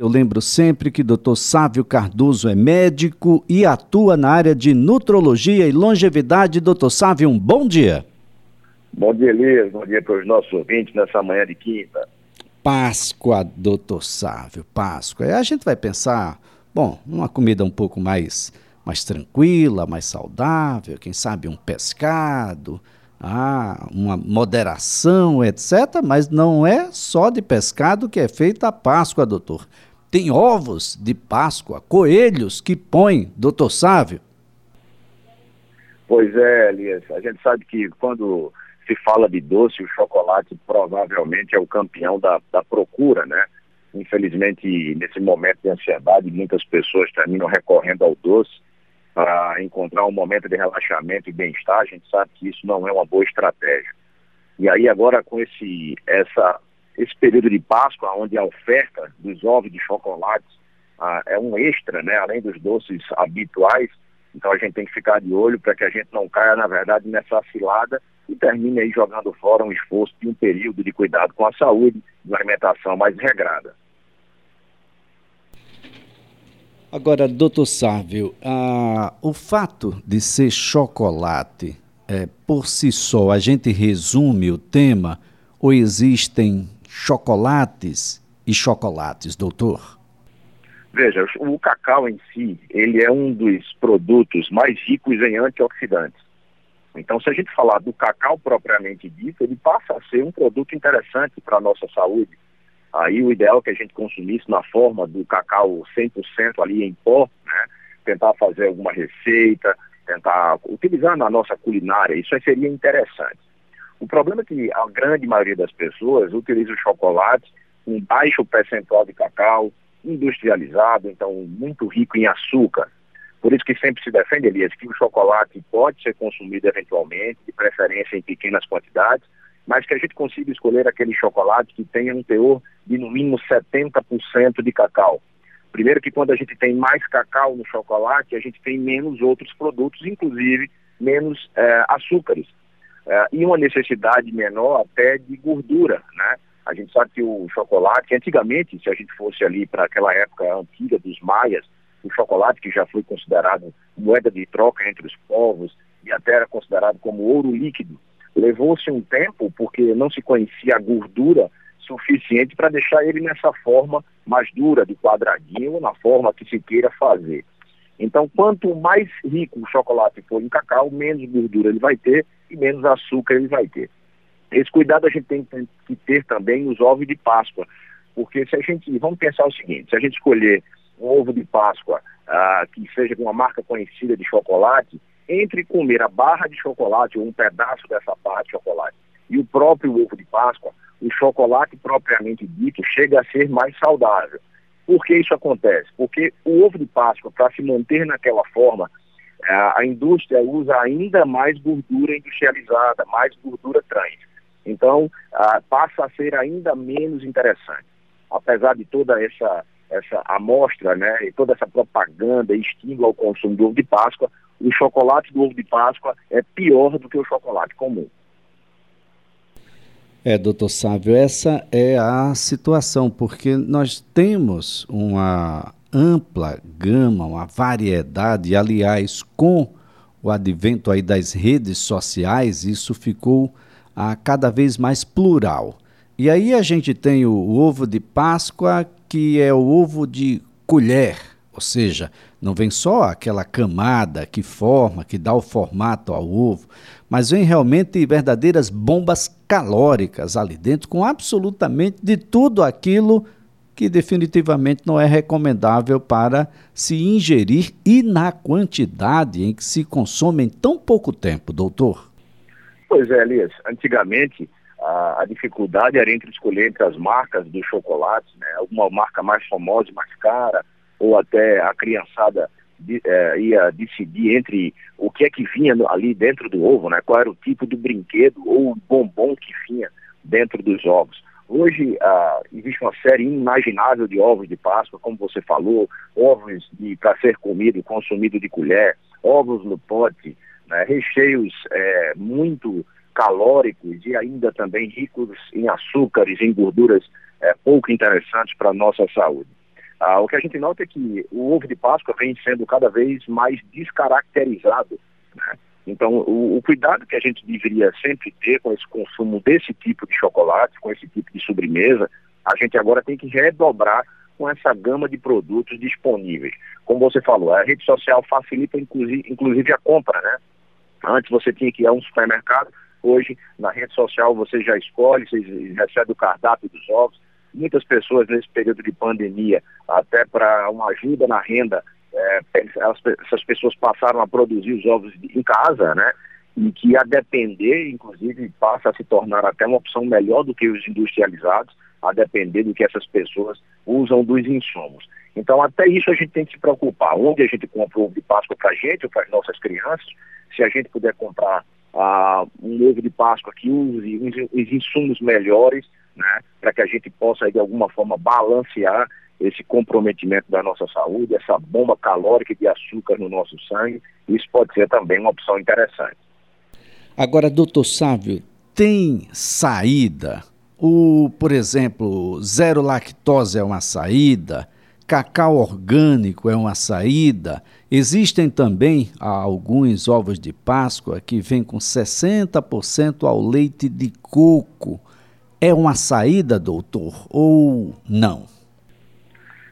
Eu lembro sempre que Dr. Sávio Cardoso é médico e atua na área de nutrologia e longevidade. Dr. Sávio, um bom dia. Bom dia, Elias. Bom dia para os nossos ouvintes nessa manhã de quinta. Páscoa, doutor Sávio, Páscoa. Aí a gente vai pensar, bom, uma comida um pouco mais, mais tranquila, mais saudável, quem sabe um pescado, ah, uma moderação, etc. Mas não é só de pescado que é feita a Páscoa, doutor. Tem ovos de Páscoa, coelhos que põe, doutor Sávio? Pois é, Elias. A gente sabe que quando se fala de doce, o chocolate provavelmente é o campeão da, da procura, né? Infelizmente, nesse momento de ansiedade, muitas pessoas terminam recorrendo ao doce para encontrar um momento de relaxamento e bem-estar. A gente sabe que isso não é uma boa estratégia. E aí agora com esse, essa esse período de Páscoa, onde a oferta dos ovos de chocolate ah, é um extra, né, além dos doces habituais. Então a gente tem que ficar de olho para que a gente não caia, na verdade, nessa cilada e termine aí jogando fora um esforço de um período de cuidado com a saúde, de uma alimentação mais regrada. Agora, doutor Sávio, ah, o fato de ser chocolate, é, por si só, a gente resume o tema ou existem chocolates e chocolates, doutor? Veja, o cacau em si, ele é um dos produtos mais ricos em antioxidantes. Então, se a gente falar do cacau propriamente dito, ele passa a ser um produto interessante para a nossa saúde. Aí o ideal é que a gente consumisse na forma do cacau 100% ali em pó, né? tentar fazer alguma receita, tentar utilizar na nossa culinária, isso aí seria interessante. O problema é que a grande maioria das pessoas utiliza o chocolate com baixo percentual de cacau, industrializado, então muito rico em açúcar. Por isso que sempre se defende, Elias, que o chocolate pode ser consumido eventualmente, de preferência em pequenas quantidades, mas que a gente consiga escolher aquele chocolate que tenha um teor de no mínimo 70% de cacau. Primeiro que quando a gente tem mais cacau no chocolate, a gente tem menos outros produtos, inclusive menos é, açúcares é, e uma necessidade menor até de gordura, né? A gente sabe que o chocolate, antigamente, se a gente fosse ali para aquela época antiga dos maias, o chocolate que já foi considerado moeda de troca entre os povos e até era considerado como ouro líquido, levou-se um tempo porque não se conhecia a gordura suficiente para deixar ele nessa forma mais dura, de quadradinho, na forma que se queira fazer. Então, quanto mais rico o chocolate for em cacau, menos gordura ele vai ter e menos açúcar ele vai ter. Esse cuidado a gente tem que ter também nos ovos de Páscoa, porque se a gente, vamos pensar o seguinte, se a gente escolher um ovo de Páscoa ah, que seja de uma marca conhecida de chocolate, entre comer a barra de chocolate ou um pedaço dessa barra de chocolate e o próprio ovo de Páscoa, o chocolate propriamente dito chega a ser mais saudável. Por que isso acontece? Porque o ovo de Páscoa, para se manter naquela forma, a indústria usa ainda mais gordura industrializada, mais gordura trans. Então, passa a ser ainda menos interessante. Apesar de toda essa, essa amostra, né, e toda essa propaganda e estímulo ao consumo do ovo de Páscoa, o chocolate do ovo de Páscoa é pior do que o chocolate comum. É, doutor Sávio, essa é a situação, porque nós temos uma ampla gama, uma variedade, aliás, com o advento aí das redes sociais, isso ficou a cada vez mais plural. E aí a gente tem o ovo de Páscoa, que é o ovo de colher, ou seja, não vem só aquela camada que forma, que dá o formato ao ovo, mas vem realmente verdadeiras bombas calóricas ali dentro, com absolutamente de tudo aquilo que definitivamente não é recomendável para se ingerir e na quantidade em que se consome em tão pouco tempo, doutor. Pois é, Elias. Antigamente, a, a dificuldade era entre escolher entre as marcas do chocolate, né? Alguma marca mais famosa mais cara, ou até a criançada de, é, ia decidir entre o que é que vinha ali dentro do ovo, né? Qual era o tipo de brinquedo ou bombom que vinha dentro dos ovos. Hoje ah, existe uma série inimaginável de ovos de Páscoa, como você falou, ovos para ser comido, consumido de colher, ovos no pote, né? recheios é, muito calóricos e ainda também ricos em açúcares, em gorduras é, pouco interessantes para a nossa saúde. Ah, o que a gente nota é que o ovo de Páscoa vem sendo cada vez mais descaracterizado. Né? Então, o, o, cuidado que a gente deveria sempre ter com esse consumo desse tipo de chocolate, com esse tipo de sobremesa, a gente agora tem que redobrar com essa gama de produtos disponíveis. Como você falou, a rede social facilita inclusive, inclusive a compra, né? Antes você tinha que ir a um supermercado, hoje na rede social você já escolhe, você recebe o cardápio dos ovos. Muitas pessoas nesse período de pandemia, até para uma ajuda na renda, é, essas pessoas passaram a produzir os ovos em casa, né? E que a depender, inclusive, passa a se tornar até uma opção melhor do que os industrializados a depender do que essas pessoas usam dos insumos. Então, até isso a gente tem que se preocupar. Onde a gente compra ovo de Páscoa para a gente ou para as nossas crianças, se a gente puder comprar uh, um ovo de Páscoa que use os insumos melhores, né, para que a gente possa, de alguma forma, balancear esse comprometimento da nossa saúde, essa bomba calórica de açúcar no nosso sangue, isso pode ser também uma opção interessante. Agora, doutor Sávio, tem saída o, por exemplo, zero lactose é uma saída, cacau orgânico é uma saída. Existem também alguns ovos de Páscoa que vêm com 60% ao leite de coco. É uma saída, doutor, ou não?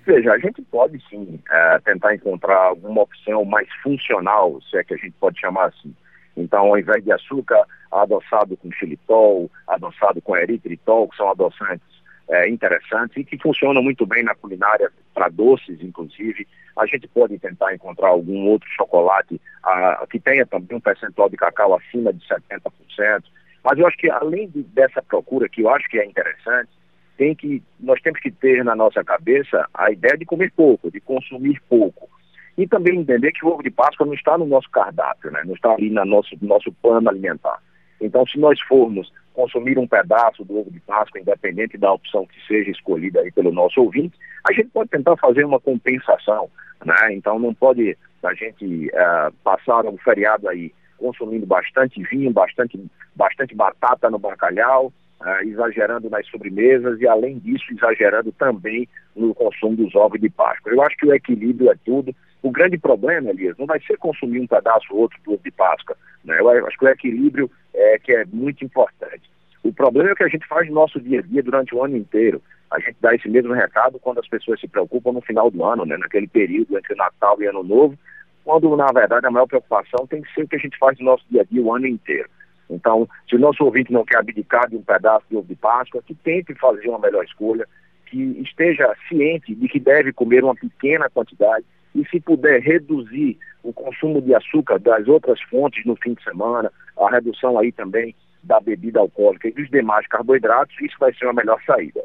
Veja, a gente pode sim é, tentar encontrar alguma opção mais funcional, se é que a gente pode chamar assim. Então, ao invés de açúcar, adoçado com xilitol, adoçado com eritritol, que são adoçantes é, interessantes e que funcionam muito bem na culinária para doces, inclusive. A gente pode tentar encontrar algum outro chocolate ah, que tenha também um percentual de cacau acima de 70%. Mas eu acho que além de, dessa procura, que eu acho que é interessante, tem que, nós temos que ter na nossa cabeça a ideia de comer pouco, de consumir pouco. E também entender que o ovo de Páscoa não está no nosso cardápio, né? não está ali no nosso, nosso plano alimentar. Então, se nós formos consumir um pedaço do ovo de Páscoa, independente da opção que seja escolhida aí pelo nosso ouvinte, a gente pode tentar fazer uma compensação, né? Então, não pode a gente uh, passar um feriado aí consumindo bastante vinho, bastante, bastante batata no bacalhau, uh, exagerando nas sobremesas e, além disso, exagerando também no consumo dos ovos de Páscoa. Eu acho que o equilíbrio é tudo. O grande problema, Elias, não vai ser consumir um pedaço ou outro do ovo de Páscoa. Né? Eu acho que o equilíbrio é que é muito importante. O problema é o que a gente faz no nosso dia a dia durante o ano inteiro. A gente dá esse mesmo recado quando as pessoas se preocupam no final do ano, né? naquele período entre Natal e Ano Novo, quando, na verdade, a maior preocupação tem que ser o que a gente faz no nosso dia a dia o ano inteiro. Então, se o nosso ouvinte não quer abdicar de um pedaço de ovo de Páscoa, que tente fazer uma melhor escolha, que esteja ciente de que deve comer uma pequena quantidade e se puder reduzir o consumo de açúcar das outras fontes no fim de semana, a redução aí também da bebida alcoólica e dos demais carboidratos, isso vai ser uma melhor saída.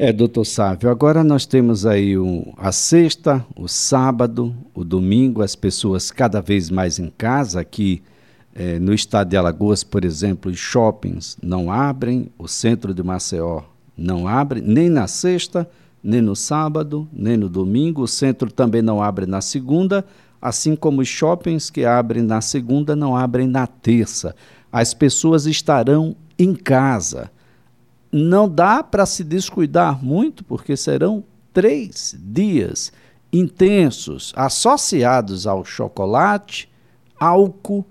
É, doutor Sávio, agora nós temos aí um, a sexta, o sábado, o domingo, as pessoas cada vez mais em casa, aqui é, no estado de Alagoas, por exemplo, os shoppings não abrem, o centro de Maceió não abre, nem na sexta, nem no sábado, nem no domingo. O centro também não abre na segunda, assim como os shoppings que abrem na segunda não abrem na terça. As pessoas estarão em casa. Não dá para se descuidar muito, porque serão três dias intensos, associados ao chocolate, álcool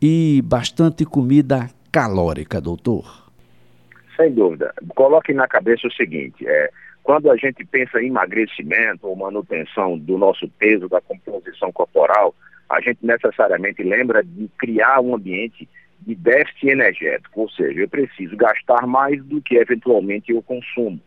e bastante comida calórica, doutor. Sem dúvida. Coloque na cabeça o seguinte: é, quando a gente pensa em emagrecimento ou manutenção do nosso peso, da composição corporal, a gente necessariamente lembra de criar um ambiente de déficit energético, ou seja, eu preciso gastar mais do que eventualmente eu consumo.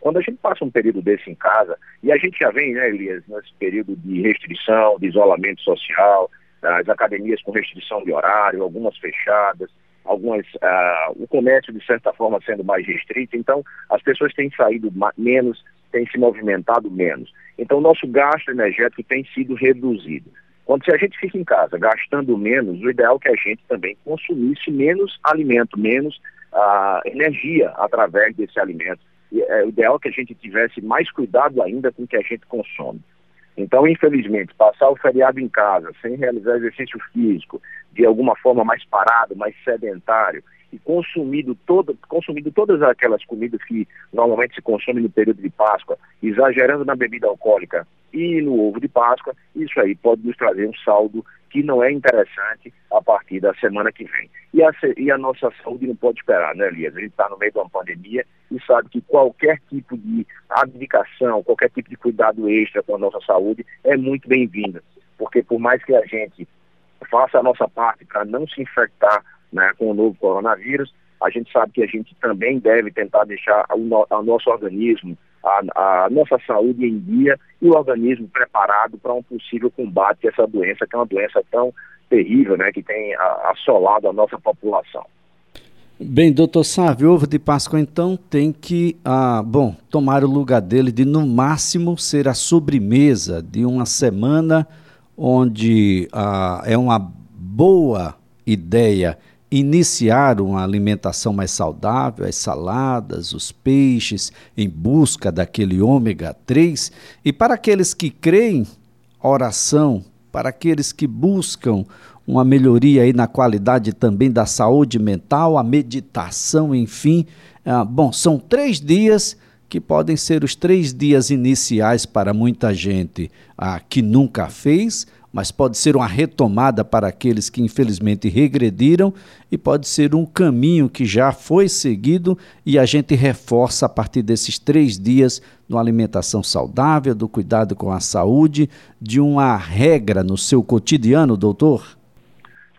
Quando a gente passa um período desse em casa, e a gente já vem, né, Elias, nesse período de restrição, de isolamento social, as academias com restrição de horário, algumas fechadas, algumas, uh, o comércio, de certa forma, sendo mais restrito. Então, as pessoas têm saído menos, têm se movimentado menos. Então, o nosso gasto energético tem sido reduzido. Quando se a gente fica em casa gastando menos, o ideal é que a gente também consumisse menos alimento, menos uh, energia através desse alimento. E, é, o ideal é que a gente tivesse mais cuidado ainda com o que a gente consome. Então, infelizmente, passar o feriado em casa, sem realizar exercício físico, de alguma forma mais parado, mais sedentário, e consumido, todo, consumido todas aquelas comidas que normalmente se consomem no período de Páscoa, exagerando na bebida alcoólica e no ovo de Páscoa, isso aí pode nos trazer um saldo que não é interessante a partir da semana que vem. E a, e a nossa saúde não pode esperar, né, Elias? A gente está no meio de uma pandemia e sabe que qualquer tipo de abdicação, qualquer tipo de cuidado extra com a nossa saúde é muito bem-vinda. Porque por mais que a gente faça a nossa parte para não se infectar né, com o novo coronavírus, a gente sabe que a gente também deve tentar deixar o, no, o nosso organismo, a, a, nossa saúde em dia e o organismo preparado para um possível combate a essa doença, que é uma doença tão terrível, né, que tem assolado a nossa população. Bem, doutor Sávio, ovo de Páscoa então tem que, ah, bom, tomar o lugar dele de no máximo ser a sobremesa de uma semana onde ah, é uma boa ideia iniciar uma alimentação mais saudável, as saladas, os peixes, em busca daquele ômega 3. E para aqueles que creem, oração, para aqueles que buscam uma melhoria aí na qualidade também da saúde mental, a meditação, enfim. Ah, bom, são três dias que podem ser os três dias iniciais para muita gente ah, que nunca fez, mas pode ser uma retomada para aqueles que infelizmente regrediram e pode ser um caminho que já foi seguido e a gente reforça a partir desses três dias de uma alimentação saudável, do cuidado com a saúde, de uma regra no seu cotidiano, doutor?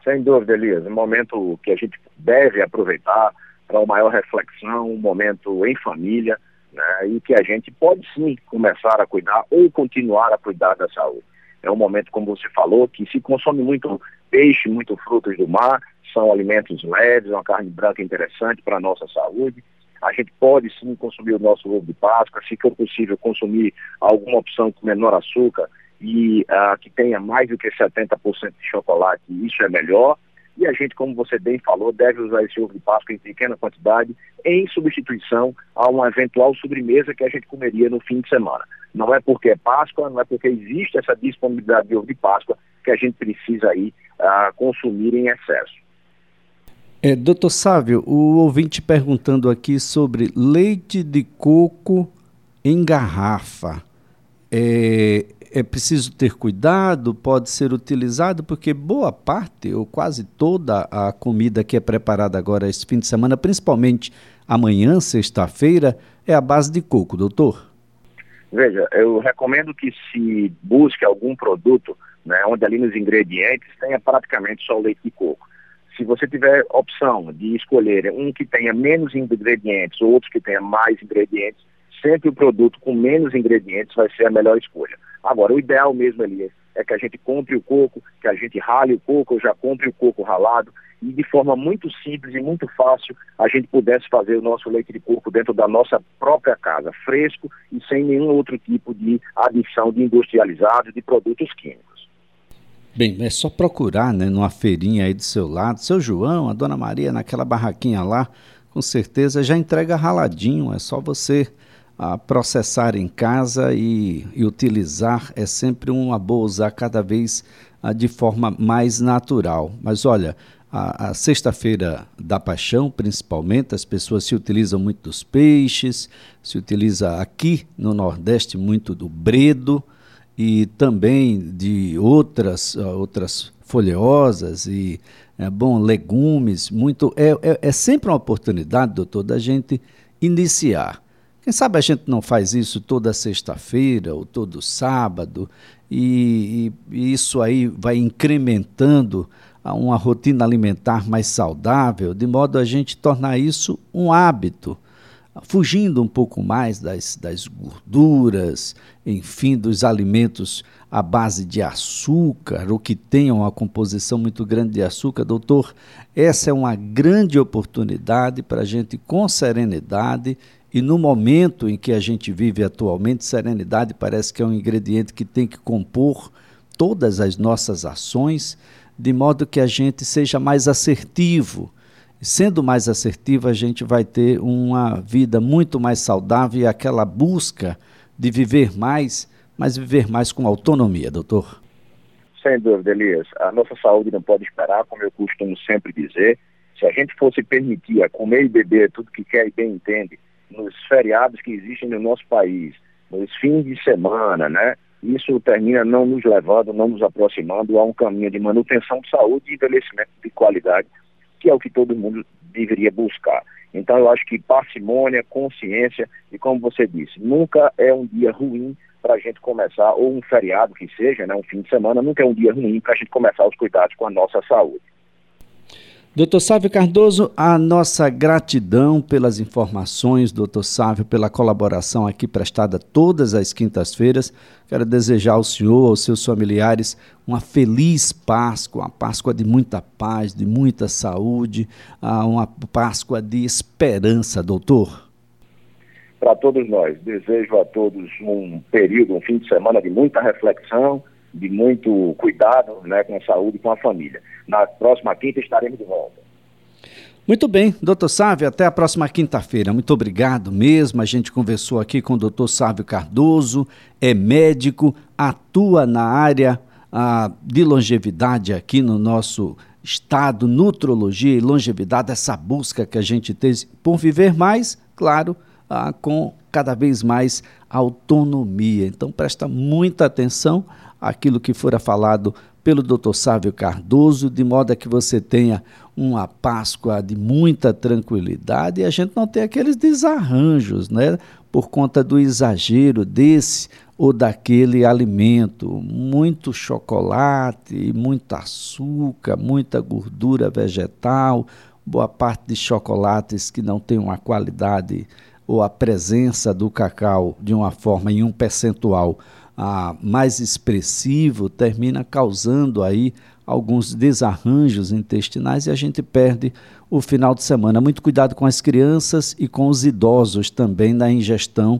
Sem dúvida, Elias. Um momento que a gente deve aproveitar para uma maior reflexão, um momento em família, né, e que a gente pode sim começar a cuidar ou continuar a cuidar da saúde. É um momento, como você falou, que se consome muito peixe, muito frutos do mar, são alimentos leves, uma carne branca interessante para a nossa saúde. A gente pode sim consumir o nosso ovo de Páscoa, se for possível consumir alguma opção com menor açúcar e uh, que tenha mais do que 70% de chocolate, isso é melhor. E a gente, como você bem falou, deve usar esse ovo de Páscoa em pequena quantidade em substituição a uma eventual sobremesa que a gente comeria no fim de semana. Não é porque é Páscoa, não é porque existe essa disponibilidade de ovo de Páscoa que a gente precisa aí uh, consumir em excesso. É, doutor Sávio, o ouvinte perguntando aqui sobre leite de coco em garrafa. É, é preciso ter cuidado, pode ser utilizado, porque boa parte, ou quase toda a comida que é preparada agora esse fim de semana, principalmente amanhã, sexta-feira, é a base de coco, doutor. Veja, eu recomendo que se busque algum produto né, onde ali nos ingredientes tenha praticamente só leite de coco. Se você tiver opção de escolher um que tenha menos ingredientes ou outro que tenha mais ingredientes, sempre o produto com menos ingredientes vai ser a melhor escolha. Agora, o ideal mesmo ali é que a gente compre o coco, que a gente rale o coco, ou já compre o coco ralado, e de forma muito simples e muito fácil a gente pudesse fazer o nosso leite de coco dentro da nossa própria casa, fresco e sem nenhum outro tipo de adição de industrializado de produtos químicos. Bem, é só procurar, né, numa feirinha aí do seu lado, seu João, a Dona Maria, naquela barraquinha lá, com certeza já entrega raladinho, é só você a processar em casa e, e, utilizar é sempre uma boa usar cada vez a, de forma mais natural. Mas olha, a, a sexta-feira da paixão, principalmente, as pessoas se utilizam muito dos peixes, se utiliza aqui no Nordeste muito do bredo e também de outras, outras folheosas e é bom legumes, muito é, é, é sempre uma oportunidade, doutor, da gente iniciar quem sabe a gente não faz isso toda sexta-feira ou todo sábado e, e, isso aí vai incrementando uma rotina alimentar mais saudável, de modo a gente tornar isso um hábito, fugindo um pouco mais das, das gorduras, enfim, dos alimentos à base de açúcar ou que tenham uma composição muito grande de açúcar. Doutor, essa é uma grande oportunidade para a gente, com serenidade, e no momento em que a gente vive atualmente, serenidade parece que é um ingrediente que tem que compor todas as nossas ações, de modo que a gente seja mais assertivo. Sendo mais assertivo, a gente vai ter uma vida muito mais saudável e aquela busca de viver mais, mas viver mais com autonomia, doutor. Sem dúvida, Elias. A nossa saúde não pode esperar, como eu costumo sempre dizer Se a gente fosse permitir a comer e beber tudo que quer e bem entende, nos feriados que existem no nosso país, nos fins de semana, né? Isso termina não nos levando, não nos aproximando a um caminho de manutenção de saúde e envelhecimento de qualidade, que é o que todo mundo deveria buscar. Então eu acho que parcimônia, consciência e como você disse, nunca é um dia ruim para a gente começar, ou um feriado que seja, né, um fim de semana, nunca é um dia ruim para a gente começar os cuidados com a nossa saúde. Doutor Sávio Cardoso, a nossa gratidão pelas informações, doutor Sávio, pela colaboração aqui prestada todas as quintas-feiras. Quero desejar ao senhor, aos seus familiares, uma feliz Páscoa, uma Páscoa de muita paz, de muita saúde, ah, uma Páscoa de esperança, doutor. Para todos nós, desejo a todos um período, um fim de semana de muita reflexão, de muito cuidado né, com a saúde e com a família. Na próxima quinta estaremos de volta. Muito bem, doutor Sávio, até a próxima quinta-feira. Muito obrigado mesmo. A gente conversou aqui com o doutor Sávio Cardoso, é médico, atua na área ah, de longevidade aqui no nosso estado, nutrologia e longevidade, essa busca que a gente tem por viver mais, claro, ah, com cada vez mais autonomia. Então presta muita atenção àquilo que fora falado pelo Dr. Sávio Cardoso, de modo a que você tenha uma Páscoa de muita tranquilidade e a gente não tenha aqueles desarranjos, né? Por conta do exagero desse ou daquele alimento. Muito chocolate, muito açúcar, muita gordura vegetal, boa parte de chocolates que não tem uma qualidade ou a presença do cacau de uma forma em um percentual ah, mais expressivo termina causando aí alguns desarranjos intestinais e a gente perde o final de semana. Muito cuidado com as crianças e com os idosos também na ingestão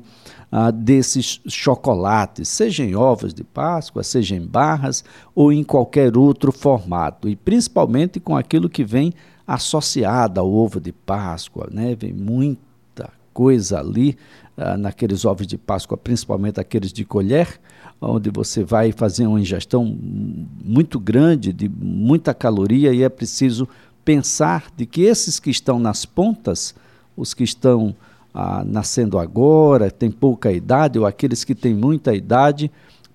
ah, desses chocolates, seja em ovos de Páscoa, seja em barras ou em qualquer outro formato, e principalmente com aquilo que vem associado ao ovo de Páscoa, né? Vem muito coisa ali, ah, naqueles ovos de Páscoa, principalmente aqueles de colher, onde você vai fazer uma ingestão muito grande, de muita caloria, e é preciso pensar de que esses que estão nas pontas, os que estão ah, nascendo agora, têm pouca idade, ou aqueles que têm muita idade,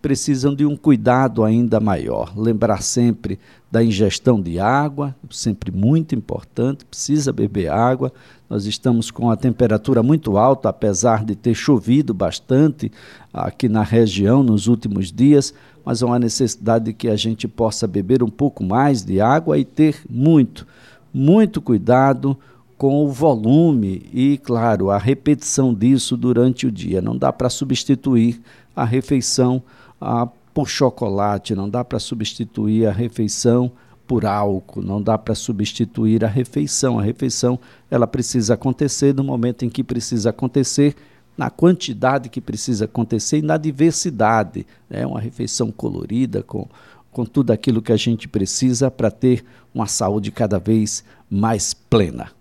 precisam de um cuidado ainda maior. Lembrar sempre da ingestão de água, sempre muito importante, precisa beber água. Nós estamos com a temperatura muito alta, apesar de ter chovido bastante aqui na região nos últimos dias, mas há uma necessidade de que a gente possa beber um pouco mais de água e ter muito, muito cuidado com o volume e, claro, a repetição disso durante o dia. Não dá para substituir a refeição ah, por chocolate, não dá para substituir a refeição por álcool, não dá para substituir a refeição. A refeição ela precisa acontecer no momento em que precisa acontecer, na quantidade que precisa acontecer e na diversidade. É né? uma refeição colorida com, com tudo aquilo que a gente precisa para ter uma saúde cada vez mais plena.